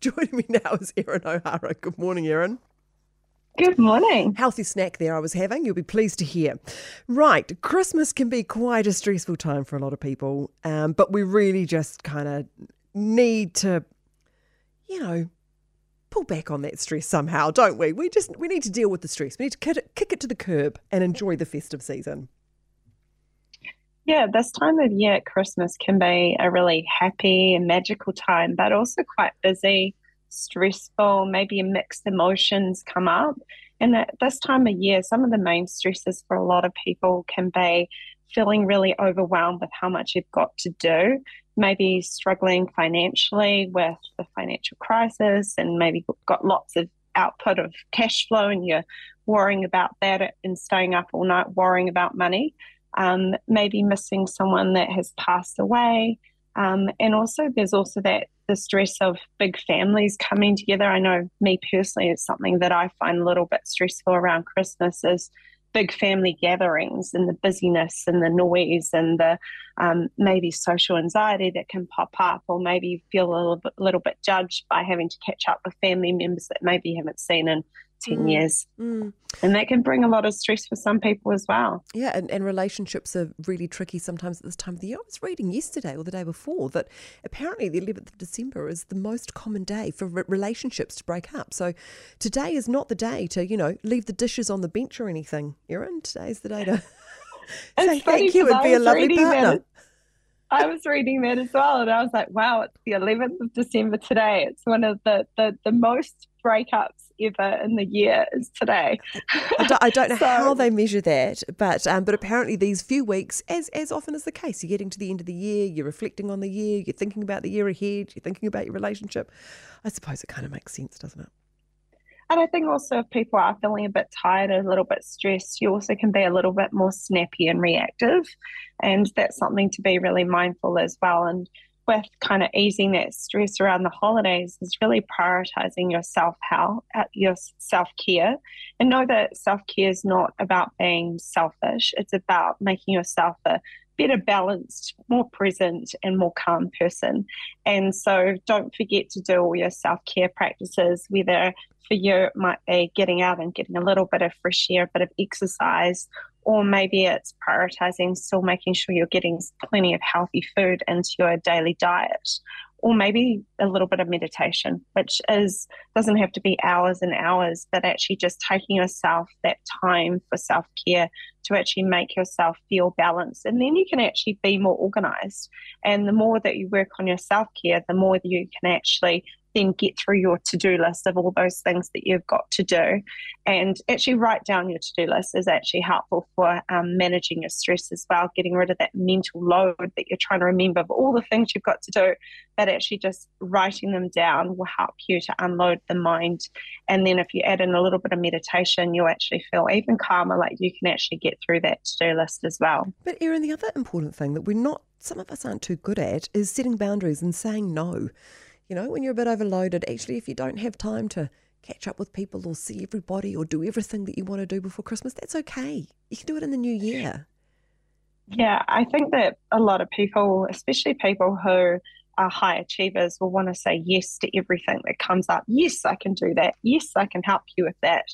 Joining me now is Erin O'Hara. Good morning, Erin. Good morning. Healthy snack there I was having, you'll be pleased to hear. Right, Christmas can be quite a stressful time for a lot of people, um, but we really just kind of need to, you know, pull back on that stress somehow, don't we? We just we need to deal with the stress. We need to kick it, kick it to the curb and enjoy the festive season. Yeah, this time of year at Christmas can be a really happy and magical time, but also quite busy, stressful, maybe mixed emotions come up. And at this time of year, some of the main stresses for a lot of people can be feeling really overwhelmed with how much you've got to do, maybe struggling financially with the financial crisis, and maybe got lots of output of cash flow and you're worrying about that and staying up all night worrying about money um, maybe missing someone that has passed away. Um, and also, there's also that the stress of big families coming together. I know me personally, it's something that I find a little bit stressful around Christmas is big family gatherings and the busyness and the noise and the um, maybe social anxiety that can pop up, or maybe you feel a little bit, little bit judged by having to catch up with family members that maybe you haven't seen in 10 mm. years. Mm. And that can bring a lot of stress for some people as well. Yeah, and, and relationships are really tricky sometimes at this time of the year. I was reading yesterday or the day before that apparently the 11th of December is the most common day for re- relationships to break up. So today is not the day to, you know, leave the dishes on the bench or anything. Erin, today's the day to say thank you and be a lovely partner. That. I was reading that as well, and I was like, "Wow, it's the 11th of December today. It's one of the the, the most breakups ever in the year is today. I, don't, I don't know so, how they measure that, but um, but apparently these few weeks, as as often as the case, you're getting to the end of the year, you're reflecting on the year, you're thinking about the year ahead, you're thinking about your relationship. I suppose it kind of makes sense, doesn't it? And I think also if people are feeling a bit tired, a little bit stressed, you also can be a little bit more snappy and reactive. And that's something to be really mindful as well. And with kind of easing that stress around the holidays is really prioritizing your self help, uh, your self care, and know that self care is not about being selfish. It's about making yourself a better balanced, more present, and more calm person. And so don't forget to do all your self care practices, whether for you it might be getting out and getting a little bit of fresh air, a bit of exercise, or maybe it's prioritizing still making sure you're getting plenty of healthy food into your daily diet or maybe a little bit of meditation which is doesn't have to be hours and hours but actually just taking yourself that time for self-care to actually make yourself feel balanced and then you can actually be more organized. And the more that you work on your self-care the more you can actually then get through your to do list of all those things that you've got to do. And actually, write down your to do list is actually helpful for um, managing your stress as well, getting rid of that mental load that you're trying to remember of all the things you've got to do. But actually, just writing them down will help you to unload the mind. And then, if you add in a little bit of meditation, you'll actually feel even calmer, like you can actually get through that to do list as well. But, Erin, the other important thing that we're not, some of us aren't too good at, is setting boundaries and saying no. You know, when you're a bit overloaded, actually, if you don't have time to catch up with people or see everybody or do everything that you want to do before Christmas, that's okay. You can do it in the new year. Yeah, I think that a lot of people, especially people who are high achievers, will want to say yes to everything that comes up. Yes, I can do that. Yes, I can help you with that.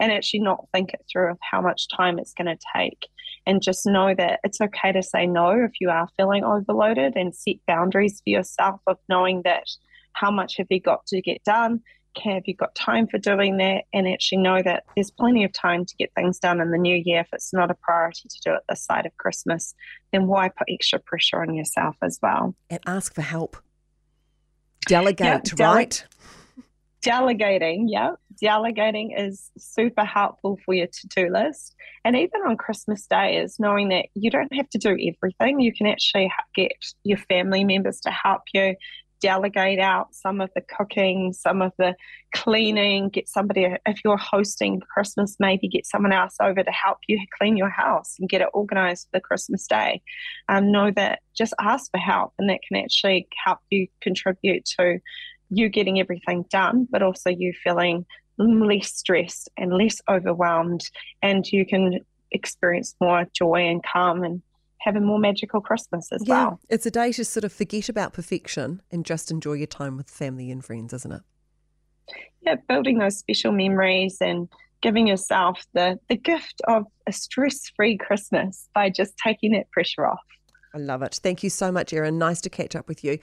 And actually not think it through of how much time it's going to take. And just know that it's okay to say no if you are feeling overloaded and set boundaries for yourself of knowing that how much have you got to get done? Have you got time for doing that? And actually know that there's plenty of time to get things done in the new year. If it's not a priority to do it this side of Christmas, then why put extra pressure on yourself as well? And ask for help. Delegate, dele- right? Delegating, yeah. Delegating is super helpful for your to do list. And even on Christmas Day, is knowing that you don't have to do everything. You can actually get your family members to help you delegate out some of the cooking, some of the cleaning, get somebody, if you're hosting Christmas, maybe get someone else over to help you clean your house and get it organized for the Christmas day. Um, know that just ask for help and that can actually help you contribute to you getting everything done, but also you feeling less stressed and less overwhelmed, and you can experience more joy and calm and have a more magical Christmas as yeah, well. It's a day to sort of forget about perfection and just enjoy your time with family and friends, isn't it? yeah, building those special memories and giving yourself the, the gift of a stress free Christmas by just taking that pressure off. I love it. Thank you so much, Erin. Nice to catch up with you.